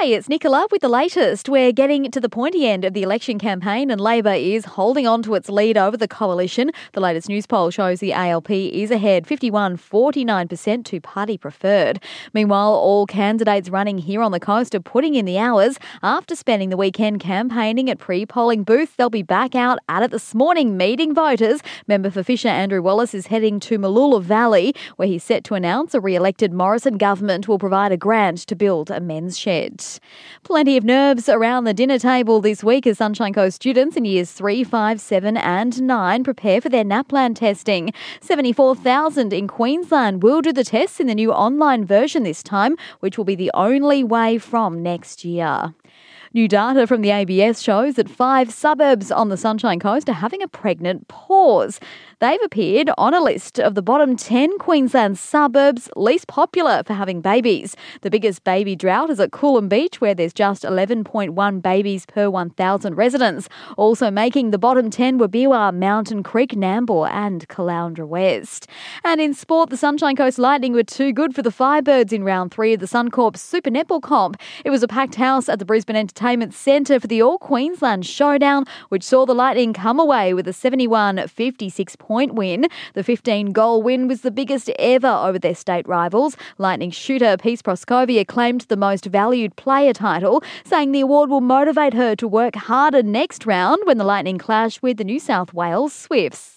Hey, it's Nicola with the latest. We're getting to the pointy end of the election campaign, and Labor is holding on two its lead over the coalition. The latest Newspoll shows the ALP is ahead 51 49% to party preferred. Meanwhile, all candidates running here on the coast are putting in the hours. After spending the weekend campaigning at pre polling booths, they'll be back out at it this morning meeting voters. Member for Fisher Andrew Wallace is heading to Mooloolah Valley, where he's set to announce a re elected Morrison government will provide a grant to build a men's shed. Plenty of nerves around the dinner table this week as Sunshine Coast students in years 3, 5, 7, and 9 prepare for their NAPLAN testing. 74,000 in Queensland will do the tests in the new online version this time, which will be the only way from next year. New data from the ABS shows that five suburbs on the Sunshine Coast are having a pregnant pause. They've appeared on a list of the bottom 10 Queensland suburbs least popular for having babies. The biggest baby drought is at Coolum Beach, where there's just 11.1 babies per 1,000 residents. Also making the bottom 10 were Biwa, Mountain Creek, Nambour, and Caloundra West. And in sport, the Sunshine Coast Lightning were too good for the Firebirds in round three of the Suncorp Super Netball Comp. It was a packed house at the Brisbane Entertainment Centre for the All Queensland Showdown, which saw the Lightning come away with a 71 56 point win. The 15 goal win was the biggest ever over their state rivals. Lightning shooter Peace Proscovia claimed the most valued player title, saying the award will motivate her to work harder next round when the Lightning clash with the New South Wales Swifts.